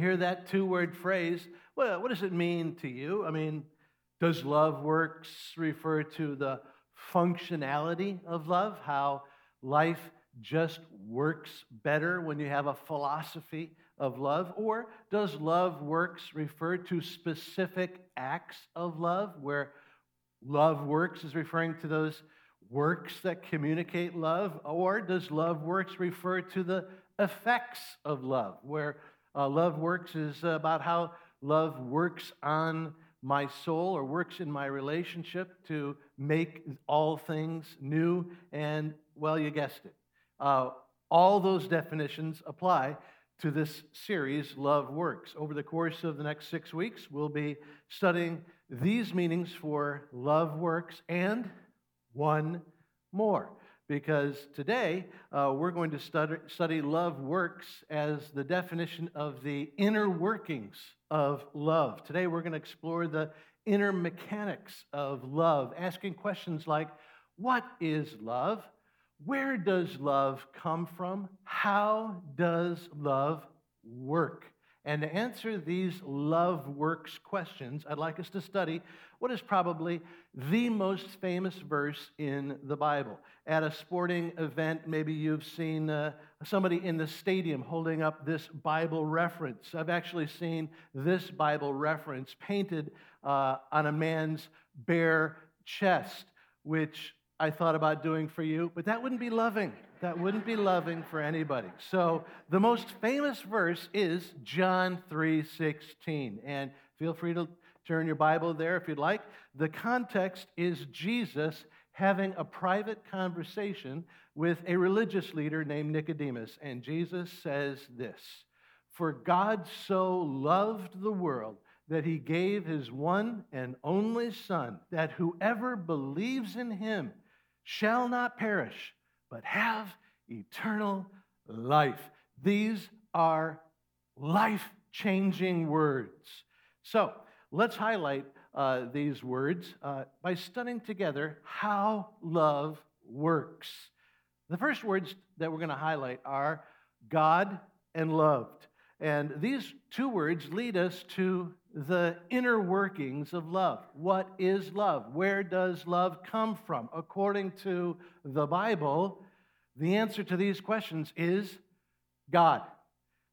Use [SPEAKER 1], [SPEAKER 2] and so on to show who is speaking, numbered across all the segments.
[SPEAKER 1] You hear that two word phrase, well, what does it mean to you? I mean, does love works refer to the functionality of love? How life just works better when you have a philosophy of love? Or does love works refer to specific acts of love, where love works is referring to those works that communicate love? Or does love works refer to the effects of love, where uh, love works is about how love works on my soul or works in my relationship to make all things new. And, well, you guessed it. Uh, all those definitions apply to this series, Love Works. Over the course of the next six weeks, we'll be studying these meanings for love works and one more because today uh, we're going to study, study love works as the definition of the inner workings of love. Today we're going to explore the inner mechanics of love, asking questions like what is love? Where does love come from? How does love work? And to answer these love works questions, I'd like us to study what is probably the most famous verse in the Bible. At a sporting event, maybe you've seen uh, somebody in the stadium holding up this Bible reference. I've actually seen this Bible reference painted uh, on a man's bare chest, which I thought about doing for you, but that wouldn't be loving. That wouldn't be loving for anybody. So the most famous verse is John 3:16. And feel free to turn your Bible there if you'd like. The context is Jesus having a private conversation with a religious leader named Nicodemus. And Jesus says this For God so loved the world that he gave his one and only Son, that whoever believes in him shall not perish, but have eternal life. These are life changing words. So let's highlight uh, these words uh, by studying together how love works. The first words that we're going to highlight are God and loved. And these two words lead us to the inner workings of love. What is love? Where does love come from? According to the Bible, the answer to these questions is God.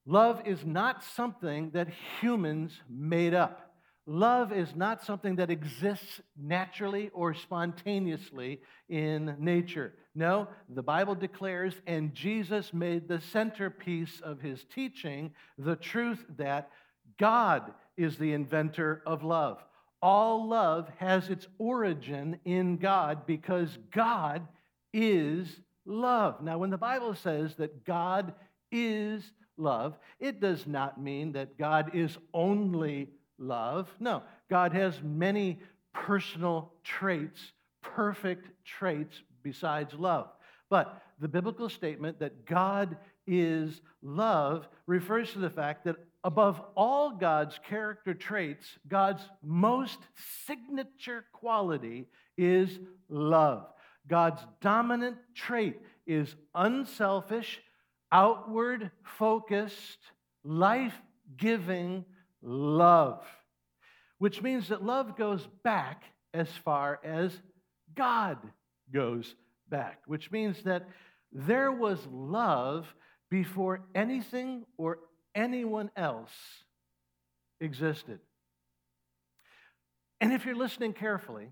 [SPEAKER 1] Love is not something that humans made up. Love is not something that exists naturally or spontaneously in nature. No, the Bible declares, and Jesus made the centerpiece of his teaching the truth that God is the inventor of love. All love has its origin in God because God is love. Now, when the Bible says that God is love, it does not mean that God is only love. No, God has many personal traits, perfect traits besides love. But the biblical statement that God is love refers to the fact that above all God's character traits, God's most signature quality is love. God's dominant trait is unselfish, outward focused, life giving love, which means that love goes back as far as God goes back, which means that there was love before anything or anyone else existed. And if you're listening carefully,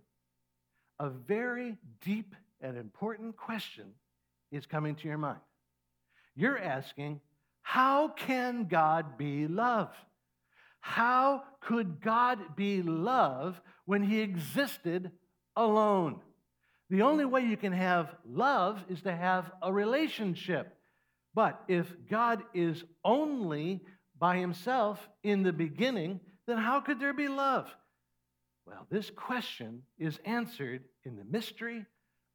[SPEAKER 1] a very deep and important question is coming to your mind. You're asking, how can God be love? How could God be love when he existed alone? The only way you can have love is to have a relationship. But if God is only by himself in the beginning, then how could there be love? Well, this question is answered in the mystery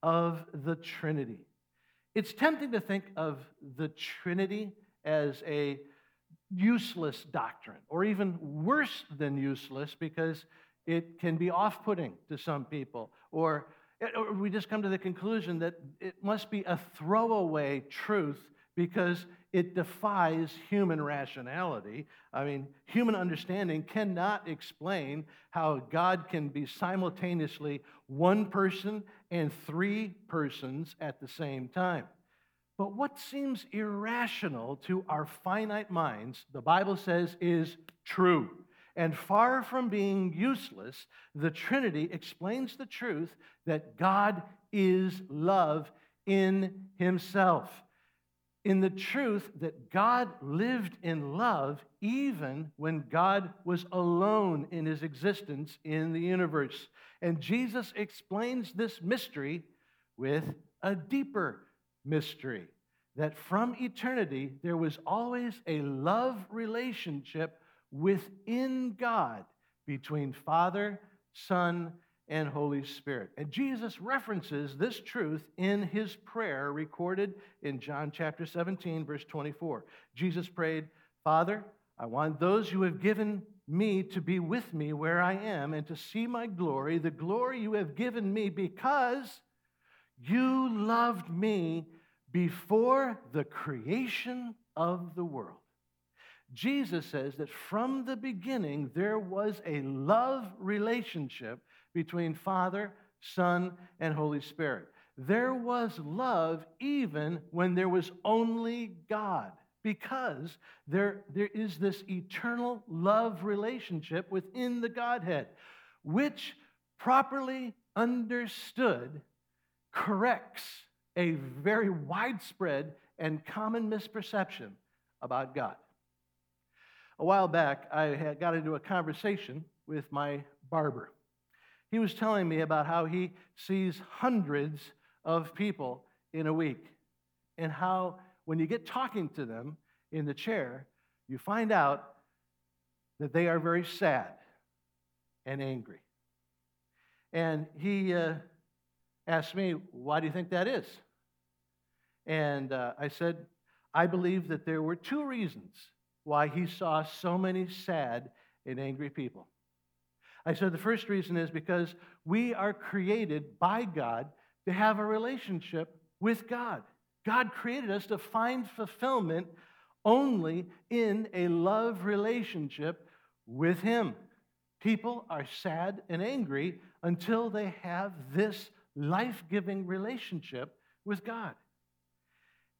[SPEAKER 1] of the Trinity. It's tempting to think of the Trinity as a useless doctrine, or even worse than useless, because it can be off putting to some people. Or, or we just come to the conclusion that it must be a throwaway truth because it defies human rationality. I mean, human understanding cannot explain how God can be simultaneously one person and three persons at the same time. But what seems irrational to our finite minds, the Bible says, is true. And far from being useless, the Trinity explains the truth that God is love in Himself. In the truth that God lived in love even when God was alone in His existence in the universe. And Jesus explains this mystery with a deeper mystery that from eternity there was always a love relationship within God between Father, Son, and Holy Spirit. And Jesus references this truth in his prayer recorded in John chapter 17, verse 24. Jesus prayed, Father, I want those you have given me to be with me where I am and to see my glory, the glory you have given me because you loved me before the creation of the world. Jesus says that from the beginning there was a love relationship between Father, Son, and Holy Spirit. There was love even when there was only God, because there, there is this eternal love relationship within the Godhead, which properly understood corrects a very widespread and common misperception about God. A while back, I had got into a conversation with my barber. He was telling me about how he sees hundreds of people in a week, and how when you get talking to them in the chair, you find out that they are very sad and angry. And he uh, asked me, Why do you think that is? And uh, I said, I believe that there were two reasons why he saw so many sad and angry people. I said the first reason is because we are created by God to have a relationship with God. God created us to find fulfillment only in a love relationship with Him. People are sad and angry until they have this life giving relationship with God.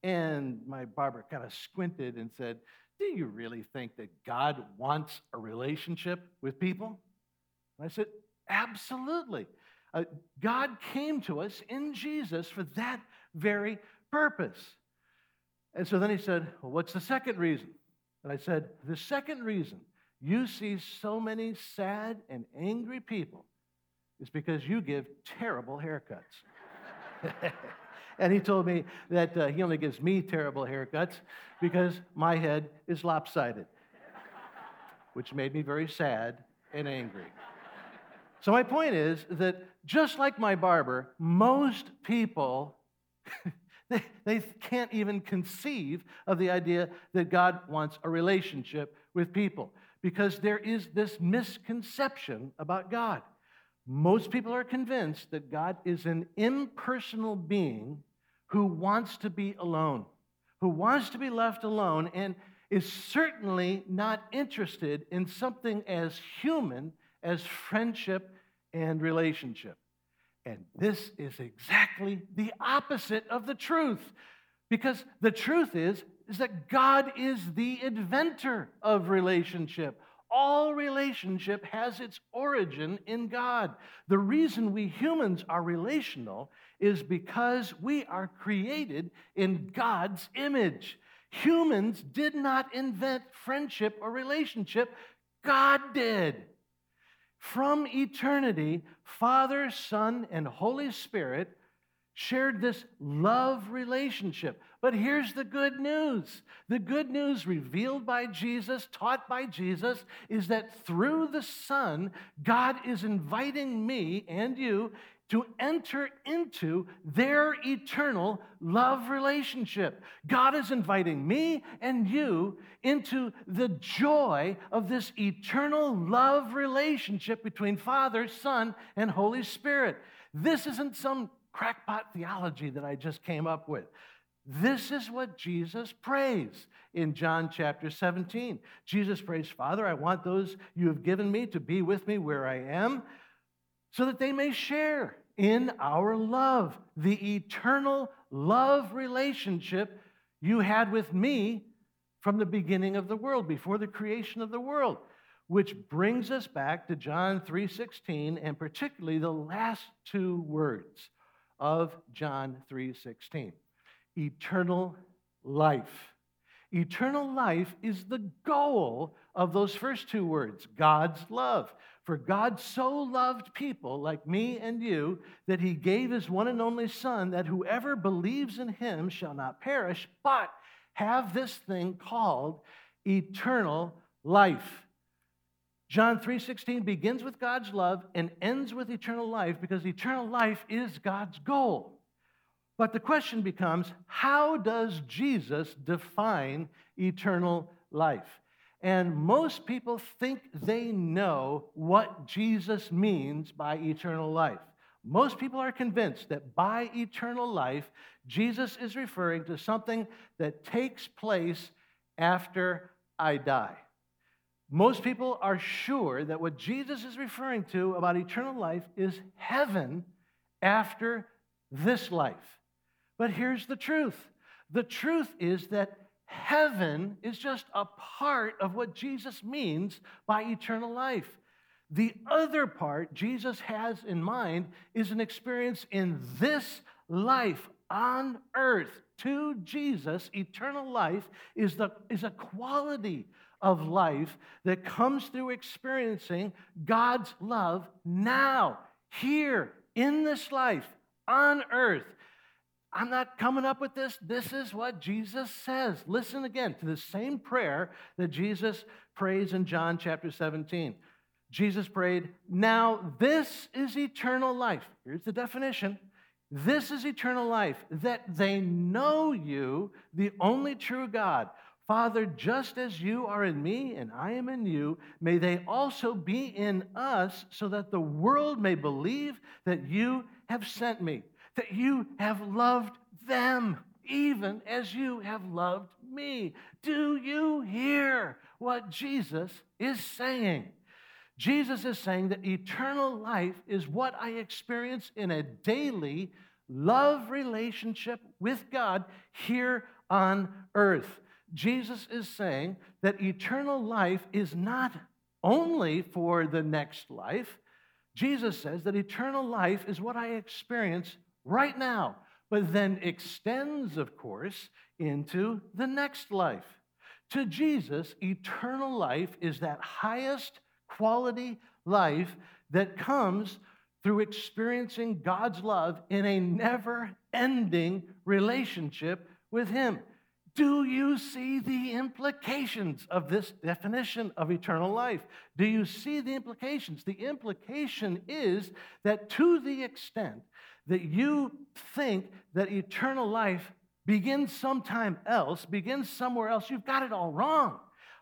[SPEAKER 1] And my barber kind of squinted and said, Do you really think that God wants a relationship with people? And I said, Absolutely. Uh, God came to us in Jesus for that very purpose. And so then he said, Well, what's the second reason? And I said, The second reason you see so many sad and angry people is because you give terrible haircuts. And he told me that uh, he only gives me terrible haircuts because my head is lopsided, which made me very sad and angry. So, my point is that just like my barber, most people. they, they can't even conceive of the idea that God wants a relationship with people because there is this misconception about God. Most people are convinced that God is an impersonal being who wants to be alone, who wants to be left alone, and is certainly not interested in something as human as friendship and relationship. And this is exactly the opposite of the truth. Because the truth is, is that God is the inventor of relationship. All relationship has its origin in God. The reason we humans are relational is because we are created in God's image. Humans did not invent friendship or relationship, God did. From eternity, Father, Son, and Holy Spirit shared this love relationship. But here's the good news the good news revealed by Jesus, taught by Jesus, is that through the Son, God is inviting me and you to enter into their eternal love relationship. God is inviting me and you into the joy of this eternal love relationship between Father, Son, and Holy Spirit. This isn't some crackpot theology that I just came up with. This is what Jesus prays in John chapter 17. Jesus prays, Father, I want those you have given me to be with me where I am, so that they may share in our love, the eternal love relationship you had with me from the beginning of the world, before the creation of the world. Which brings us back to John 3:16 and particularly the last two words of John 3:16. Eternal life. Eternal life is the goal of those first two words, God's love. For God so loved people like me and you that he gave his one and only Son, that whoever believes in him shall not perish, but have this thing called eternal life. John 3:16 begins with God's love and ends with eternal life because eternal life is God's goal. But the question becomes how does Jesus define eternal life? And most people think they know what Jesus means by eternal life. Most people are convinced that by eternal life, Jesus is referring to something that takes place after I die. Most people are sure that what Jesus is referring to about eternal life is heaven after this life. But here's the truth the truth is that heaven is just a part of what Jesus means by eternal life. The other part Jesus has in mind is an experience in this life on earth. To Jesus, eternal life is, the, is a quality of life that comes through experiencing God's love now, here, in this life, on earth. I'm not coming up with this. This is what Jesus says. Listen again to the same prayer that Jesus prays in John chapter 17. Jesus prayed, Now this is eternal life. Here's the definition. This is eternal life, that they know you, the only true God. Father, just as you are in me and I am in you, may they also be in us, so that the world may believe that you have sent me, that you have loved them, even as you have loved me. Do you hear what Jesus is saying? Jesus is saying that eternal life is what I experience in a daily love relationship with God here on earth. Jesus is saying that eternal life is not only for the next life. Jesus says that eternal life is what I experience right now, but then extends, of course, into the next life. To Jesus, eternal life is that highest quality life that comes through experiencing God's love in a never ending relationship with Him. Do you see the implications of this definition of eternal life? Do you see the implications? The implication is that to the extent that you think that eternal life begins sometime else, begins somewhere else, you've got it all wrong.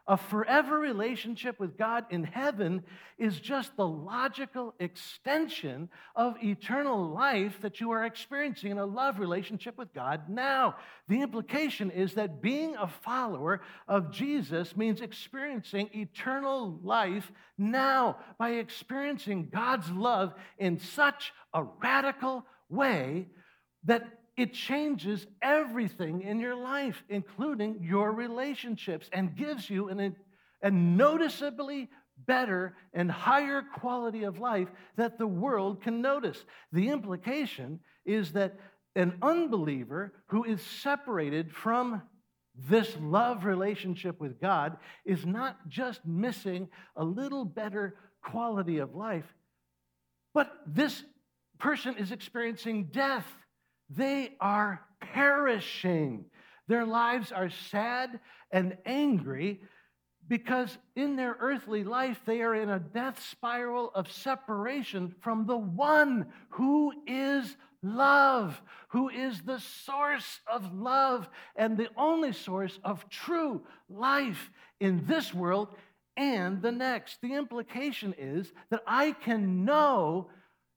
[SPEAKER 1] A forever relationship with God in heaven is just the logical extension of eternal life that you are experiencing in a love relationship with God now. The implication is that being a follower of Jesus means experiencing eternal life now by experiencing God's love in such a radical way that it changes everything in your life, including your relationships, and gives you an, a noticeably better and higher quality of life that the world can notice. The implication is that an unbeliever who is separated from this love relationship with God is not just missing a little better quality of life, but this person is experiencing death they are perishing. Their lives are sad and angry because in their earthly life they are in a death spiral of separation from the one who is love, who is the source of love and the only source of true life in this world and the next. The implication is that I can know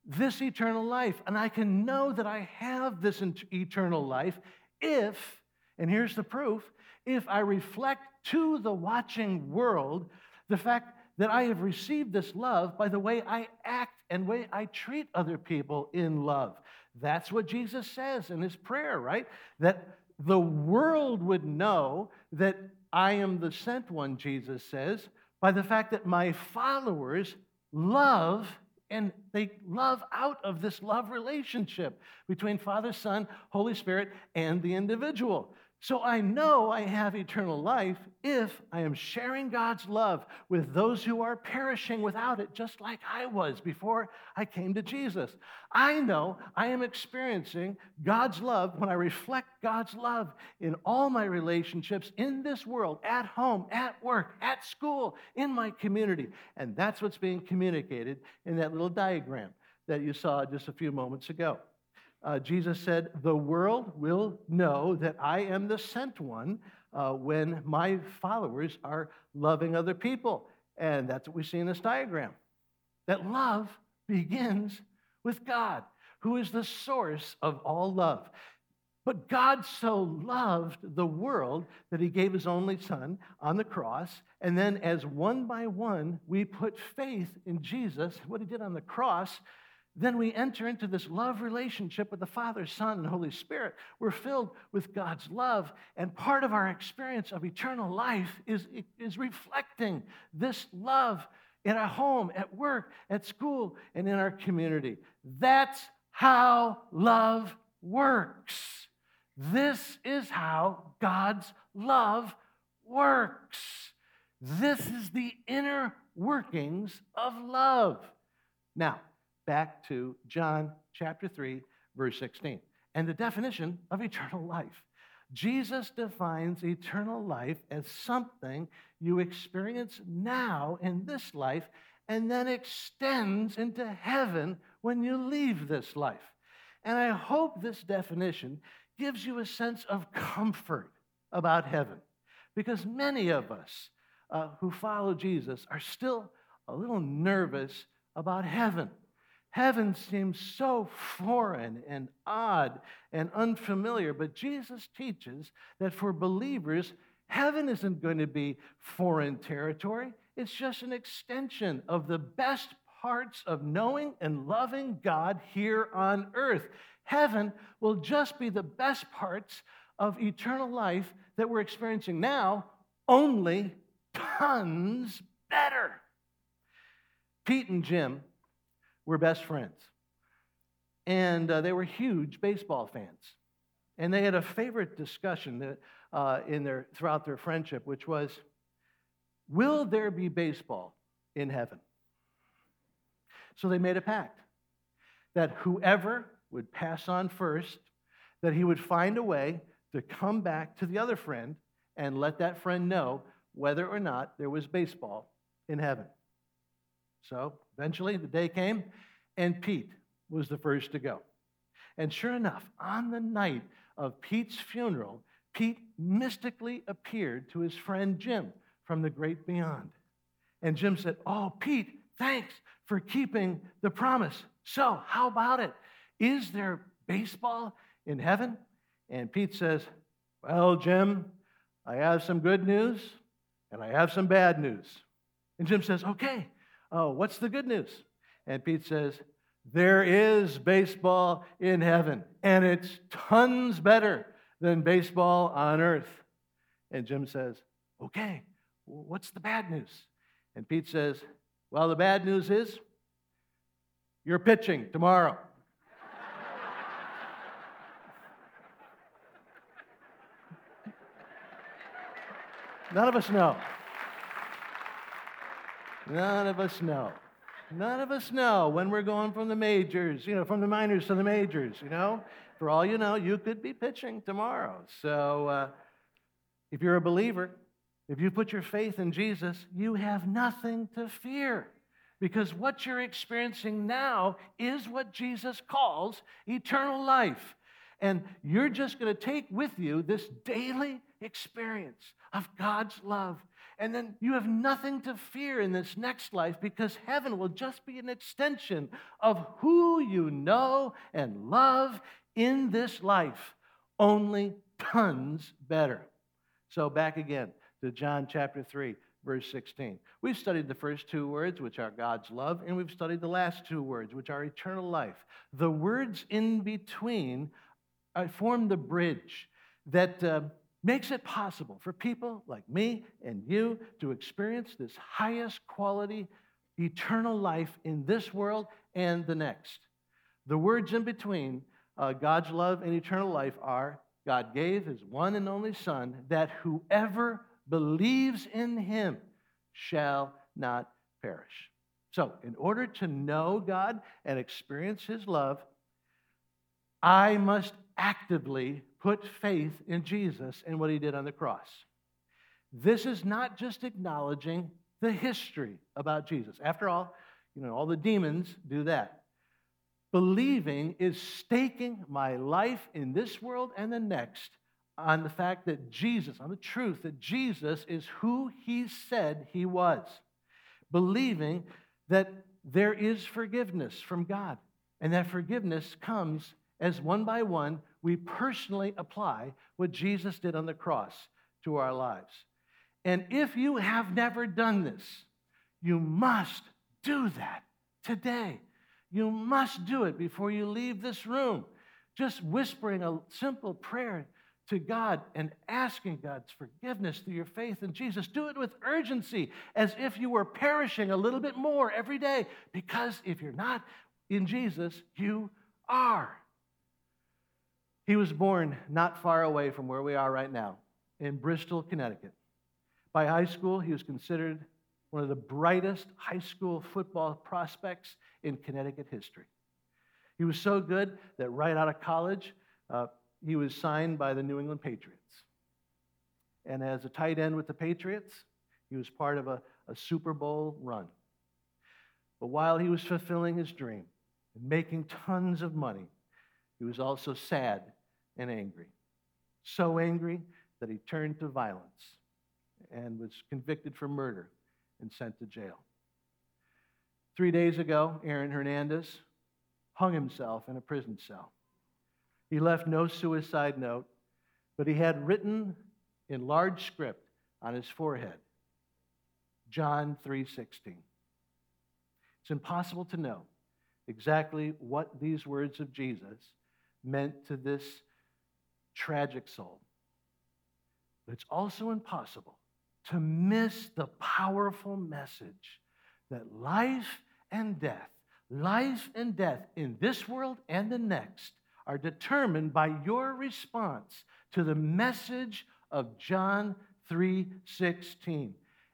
[SPEAKER 1] this eternal life. And I can know that I have this eternal life if And here's the proof if I reflect to the watching world the fact that I have received this love by the way I act and way I treat other people in love. That's what Jesus says in his prayer, right? That the world would know that I am the sent one, Jesus says, by the fact that my followers love and they love out of this love relationship between Father, Son, Holy Spirit, and the individual. So I know I have eternal life if I am sharing God's love with those who are perishing without it, just like I was before I came to Jesus. I know I am experiencing God's love when I reflect God's love in all my relationships in this world, at home, at work, at school, in my community. And that's what's being communicated in that little diagram that you saw just a few moments ago uh, Jesus said, The world will know that I am the sent one uh, when my followers are loving other people. And that's what we see in this diagram. That love begins with God, who is the source of all love. But God so loved the world that he gave his only son on the cross. And then, as one by one we put faith in Jesus, what he did on the cross, then we enter into this love relationship with the Father, Son, and Holy Spirit. We're filled with God's love, and part of our experience of eternal life is, is reflecting this love in our home, at work, at school, and in our community. That's how love works. This is how God's love works. This is the inner workings of love. Now, back to John chapter 3, verse 16, and the definition of eternal life. Jesus defines eternal life as something you experience now in this life and then extends into heaven when you leave this life. And I hope this definition gives you a sense of comfort about heaven because many of us uh, who follow Jesus are still a little nervous about heaven. Heaven seems so foreign and odd and unfamiliar, but Jesus teaches that for believers, heaven isn't going to be foreign territory. It's just an extension of the best parts of knowing and loving God here on earth. Heaven will just be the best parts of eternal life that we're experiencing now, only tons better. Pete and Jim were best friends. And uh, they were huge baseball fans. And they had a favorite discussion that, uh, in their, throughout their friendship, which was Will there be baseball in heaven? So they made a pact that whoever would pass on first, that he would find a way to come back to the other friend and let that friend know whether or not there was baseball in heaven. So eventually the day came, and Pete was the first to go. And sure enough, on the night of Pete's funeral, Pete mystically appeared to his friend Jim from the great beyond. And Jim said, Oh, Pete, thanks for keeping the promise. So, how about it? Is there baseball in heaven? And Pete says, Well, Jim, I have some good news and I have some bad news. And Jim says, Okay, Oh, what's the good news? And Pete says, There is baseball in heaven, and it's tons better than baseball on earth. And Jim says, Okay, what's the bad news? And Pete says, Well, the bad news is you're pitching tomorrow. None of us know. None of us know. None of us know when we're going from the majors, you know, from the minors to the majors, you know. For all you know, you could be pitching tomorrow. So uh, if you're a believer, if you put your faith in Jesus, you have nothing to fear because what you're experiencing now is what Jesus calls eternal life. And you're just going to take with you this daily experience of God's love and then you have nothing to fear in this next life because heaven will just be an extension of who you know and love in this life, only tons better. So, back again to John chapter 3, verse 16. We've studied the first two words, which are God's love, and we've studied the last two words, which are eternal life. The words in between uh, form the bridge that uh, makes it possible for people like me and you to experience this highest quality eternal life in this world and the next. The words in between uh, God's love and eternal life are God gave his one and only Son, that whoever believes in him shall not perish. So, in order to know God and experience his love, I must actively put faith in Jesus and what he did on the cross. This is not just acknowledging the history about Jesus. After all, you know, all the demons do that. Believing is staking my life in this world and the next on the fact that Jesus, on the truth that Jesus is who he said he was. Believing that there is forgiveness from God, and that forgiveness comes as one by one we personally apply what Jesus did on the cross to our lives. And if you have never done this, you must do that today. You must do it before you leave this room. Just whispering a simple prayer to God and asking God's forgiveness through your faith in Jesus. Do it with urgency, as if you were perishing a little bit more every day, because if you're not in Jesus, you are. He was born not far away from where we are right now, in Bristol, Connecticut. By high school, he was considered one of the brightest high school football prospects in Connecticut history. He was so good that right out of college, uh, he was signed by the New England Patriots. And as a tight end with the Patriots, he was part of a, a Super Bowl run. But while he was fulfilling his dream and making tons of money, he was also sad and angry. So angry that he turned to violence and was convicted for murder and sent to jail. Three days ago, Aaron Hernandez hung himself in a prison cell. He left no suicide note, but he had written in large script on his forehead, John 3:16. It's impossible to know exactly what these words of Jesus meant to this tragic soul. But it's also impossible to miss the powerful message that life and death, life and death in this world and the next are determined by your response to the message of John 3:16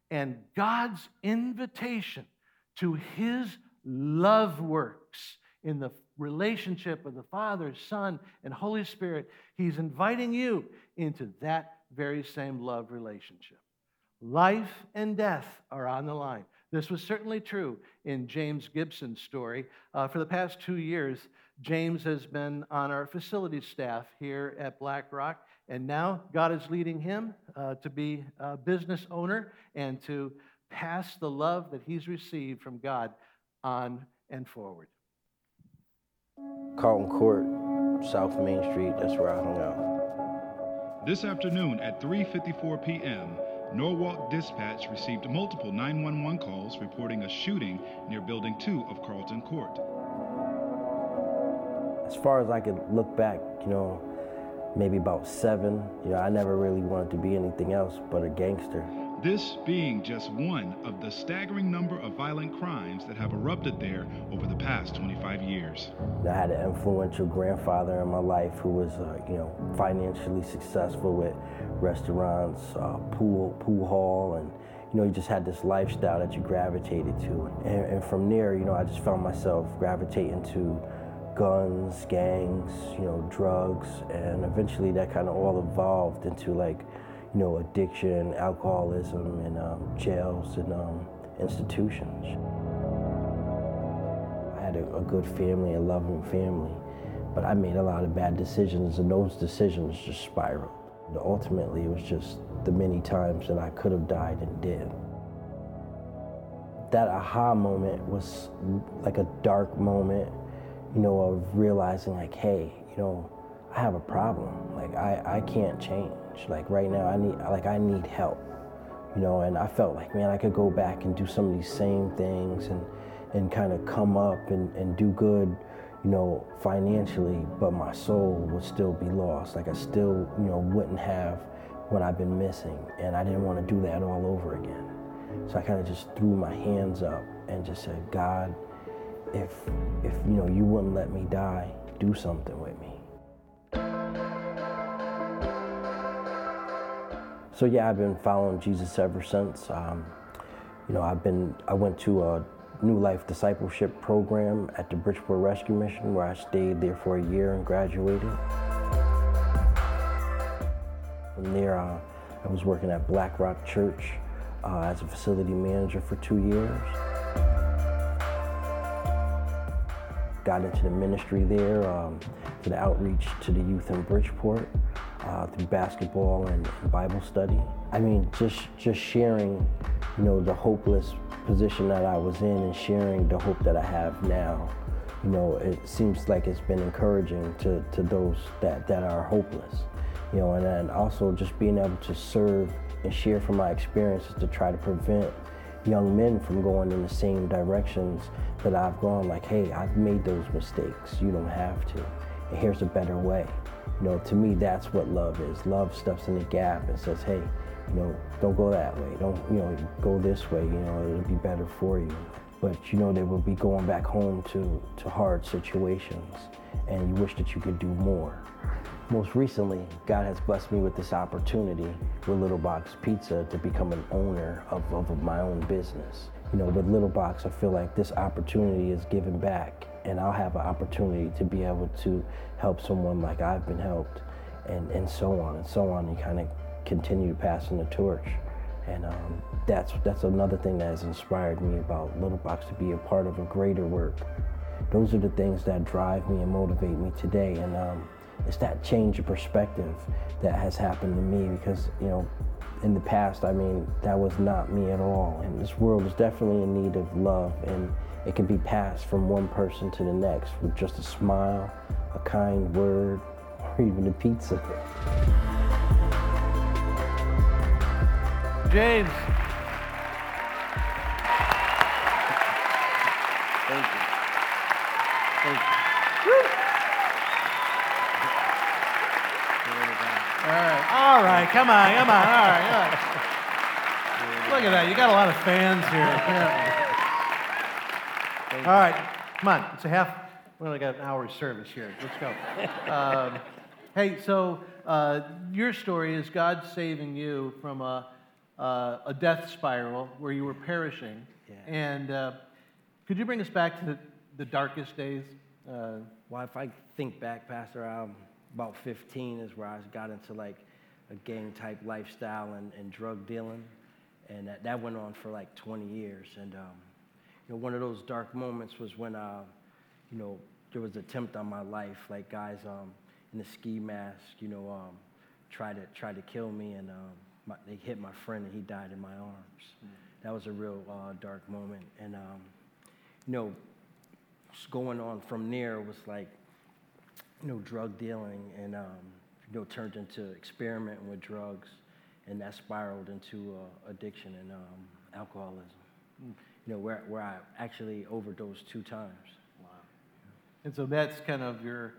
[SPEAKER 1] and God's invitation to his love works in the relationship of the Father, Son, and Holy Spirit. He's inviting you into that very same love relationship. Life and death are on the line. This was certainly true in James Gibson's story. Uh, for the past two years, James has been on our facilities staff here at Black Rock, and now God is leading him uh, to be a business owner and to pass the love that he's received from God on and forward.
[SPEAKER 2] Carlton Court, South Main Street, that's where I hung out.
[SPEAKER 3] This afternoon at 3:54 p.m., Norwalk Dispatch received multiple 911 calls reporting a shooting near Building 2 of Carlton Court.
[SPEAKER 2] As far as I could look back, you know, maybe about seven, you know, I never really wanted to be anything else but a gangster.
[SPEAKER 3] This being just one of the staggering number of violent crimes that have erupted there over the past 25 years.
[SPEAKER 2] I had an influential grandfather in my life who was, uh, you know, financially successful with restaurants, uh, pool, pool hall, and you know, you just had this lifestyle that you gravitated to. And, and from there, you know, I just found myself gravitating to guns, gangs, you know, drugs, and eventually that kind of all evolved into like you know, addiction, alcoholism, and um, jails and um, institutions. I had a, a good family, a loving family, but I made a lot of bad decisions, and those decisions just spiraled. Ultimately, it was just the many times that I could have died and did. That aha moment was like a dark moment, you know, of realizing, like, hey, you know, I have a problem. Like I, I can't change. Like right now, I need like I need help. You know, and I felt like man, I could go back and do some of these same things and and kind of come up and, and do good, you know, financially, but my soul would still be lost. Like I still, you know, wouldn't have what I've been missing, and I didn't want to do that all over again. So I kind of just threw my hands up and just said, God, if if you know you wouldn't let me die, do something with me. So yeah, I've been following Jesus ever since. Um, you know, I've been I went to a New Life Discipleship program at the Bridgeport Rescue Mission where I stayed there for a year and graduated. From there, uh, I was working at Black Rock Church uh, as a facility manager for two years. Got into the ministry there, um, to the outreach to the youth in Bridgeport uh, through basketball and, Bible study. I mean, just just sharing, you know, the hopeless position that I was in and sharing the hope that I have now. You know, it seems like it's been encouraging to, to those that, that are hopeless. You know, and then also just being able to serve and share from my experiences to try to prevent young men from going in the same directions that I've gone. Like, hey, I've made those mistakes. You don't have to. And here's a better way. You know, to me, that's what love is. Love steps in the gap and says, hey, you know, don't go that way. Don't, you know, go this way. You know, it'll be better for you. But you know, they will be going back home to, to hard situations, and you wish that you could do more. Most recently, God has blessed me with this opportunity with Little Box Pizza to become an owner of, of my own business. You know, with Little Box, I feel like this opportunity is given back, and I'll have an opportunity to be able to help someone like I've been helped, and, and so on and so on. You kind of continue passing the torch. And um, that's, that's another thing that has inspired me about Little Box to be a part of a greater work. Those are the things that drive me and motivate me today. And um, it's that change of perspective that has happened to me because, you know, in the past, I mean, that was not me at all. And this world is definitely in need of love, and it can be passed from one person to the next with just a smile, a kind word, or even a pizza.
[SPEAKER 1] James.
[SPEAKER 2] Thank you.
[SPEAKER 1] Thank you. All right. All right. Come on. Come on. All right. All right. Look at that. You got a lot of fans here. Yeah. All right. Come on. It's a half. We only got an hour's service here. Let's go. Um, hey, so uh, your story is God saving you from a, uh, a death spiral where you were perishing.
[SPEAKER 2] Yeah.
[SPEAKER 1] And uh, could you bring us back to the, the darkest days? Uh,
[SPEAKER 2] Well, if I think back, Pastor, um, about 15 is where I got into like a gang type lifestyle and, and drug dealing. And that, that went on for like 20 years. And, um, you know, one of those dark moments was when, uh, you know, there was an attempt on my life, like guys um, in a ski mask, you know, um, tried to, tried to kill me. And um, my, they hit my friend and he died in my arms. That was a real uh, dark moment. And, um, you know, what's going on from there was like, you know, drug dealing and, um, you know, turned into experimenting with drugs. And that spiraled into uh, addiction and um, alcoholism. You know, where, where I actually overdosed two times. Wow.
[SPEAKER 1] And so that's kind of your,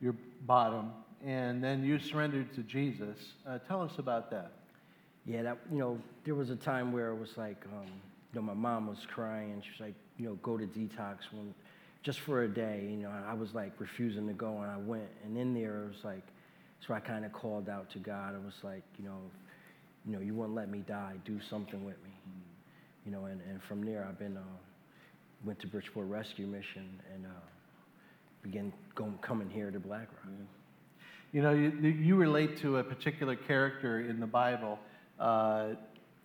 [SPEAKER 1] your bottom. And then you surrendered to Jesus. Uh, tell us about that.
[SPEAKER 2] Yeah, that you know, there was a time where it was like, um, you know, my mom was crying. She was like, you know, go to detox when, just for a day. You know, I was like refusing to go, and I went. And in there, it was like, so I kind of called out to God. It was like, you know, you know, you wouldn't let me die. Do something with me. You know, and, and from there, I've been uh, went to Bridgeport Rescue Mission and uh, began going coming here to Black Rock.
[SPEAKER 1] You know, you, you relate to a particular character in the Bible uh,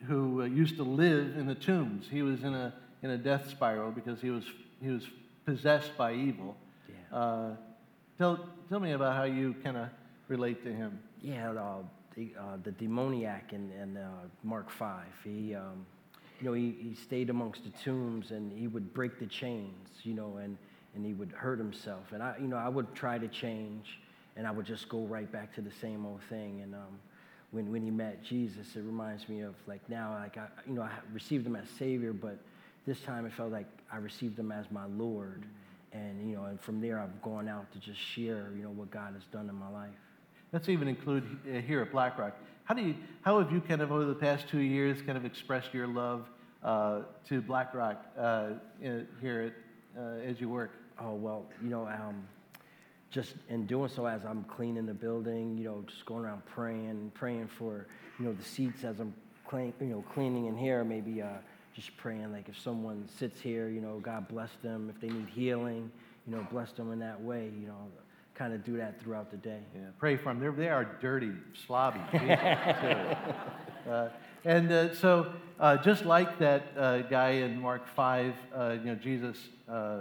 [SPEAKER 1] who uh, used to live in the tombs. He was in a, in a death spiral because he was, he was possessed by evil.
[SPEAKER 2] Yeah.
[SPEAKER 1] Uh, tell, tell me about how you kind of relate to him.
[SPEAKER 2] Yeah, uh, the, uh, the demoniac in, in uh, Mark 5. He, um, you know, he, he stayed amongst the tombs and he would break the chains, you know, and, and he would hurt himself. And I, you know, I would try to change and I would just go right back to the same old thing. And um, when when he met Jesus, it reminds me of like now, like I you know I received him as Savior, but this time it felt like I received him as my Lord. And you know, and from there I've gone out to just share you know what God has done in my life.
[SPEAKER 1] Let's even include uh, here at BlackRock. How do you, how have you kind of over the past two years kind of expressed your love uh, to BlackRock uh, here at, uh, as you work?
[SPEAKER 2] Oh well, you know, um, just in doing so as I'm cleaning the building, you know, just going around praying, praying for, you know, the seats as I'm clean, you know, cleaning in here, maybe uh, just praying like if someone sits here, you know, God bless them. If they need healing, you know, bless them in that way, you know kind of do that throughout the day.
[SPEAKER 1] Yeah, pray for them. They're, they are dirty, slobby people, too. Uh, and uh, so, uh, just like that uh, guy in Mark 5, uh, you know, Jesus uh,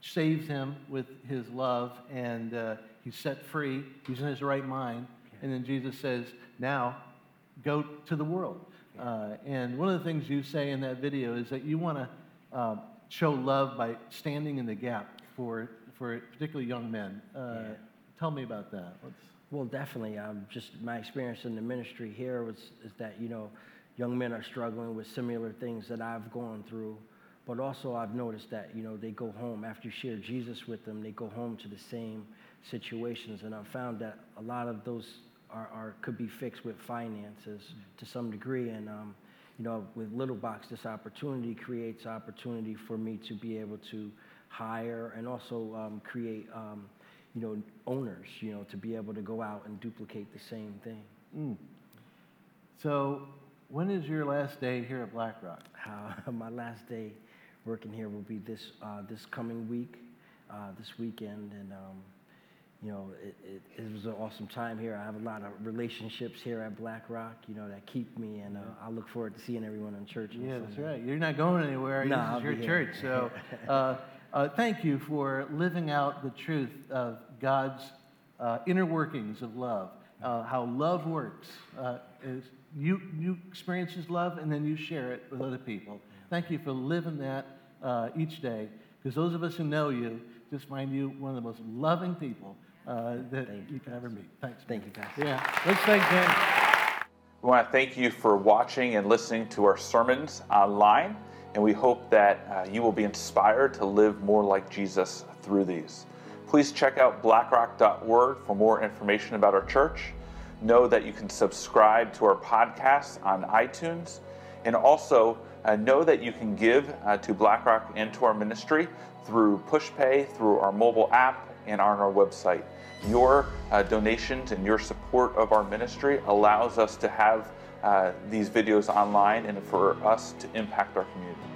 [SPEAKER 1] saves him with his love and he's set free. He's in his right mind. And then Jesus says, now go to the world. and one of the things you say in that video is that you want to show love by standing in the gap for for particularly young men. Uh, yeah. Tell me about that. What's...
[SPEAKER 2] Well, definitely. Um, just my experience in the ministry here was is that you know, young men are struggling with similar things that I've gone through, but also I've noticed that you know they go home after you share Jesus with them. They go home to the same situations, and I've found that a lot of those are, are could be fixed with finances mm-hmm. to some degree, and um, you know, with Little Box, this opportunity creates opportunity for me to be able to hire and also um, create, um, you know, owners, you know, to be able to go out and duplicate the same thing. Mm.
[SPEAKER 1] So, when is your last day here at BlackRock?
[SPEAKER 2] Uh, my last day working here will be this uh, this coming week, uh, this weekend, and um, you know, it, it, it, was an awesome time here. I have a lot of relationships here at BlackRock, you know, that keep me, and uh, I look forward to seeing everyone in church.
[SPEAKER 1] Yeah, that's right. You're not going anywhere.
[SPEAKER 2] No,
[SPEAKER 1] this
[SPEAKER 2] I'll
[SPEAKER 1] is your
[SPEAKER 2] church,
[SPEAKER 1] so uh, uh, thank you for living out the truth of God's uh, inner workings of love, uh, how love works. Uh, is you, you experience His love and then you share it with other people. Thank you for living that uh, each day, because those of us who know you just find you one of the most loving people that you, you, can ever meet. Thanks.
[SPEAKER 2] Thank you, Pastor.
[SPEAKER 1] Yeah. Let's thank James.
[SPEAKER 4] We want to thank you for watching and listening to our sermons online and we hope that uh, you will be inspired to live more like Jesus through these. Please check out blackrock.org for more information about our church. Know that you can subscribe to our podcast on iTunes, and also uh, know that you can give uh, to BlackRock and to our ministry through PushPay, through our mobile app, and on our website. Your uh, donations and your support of our ministry allows us to have uh, these videos online and for us to impact our community.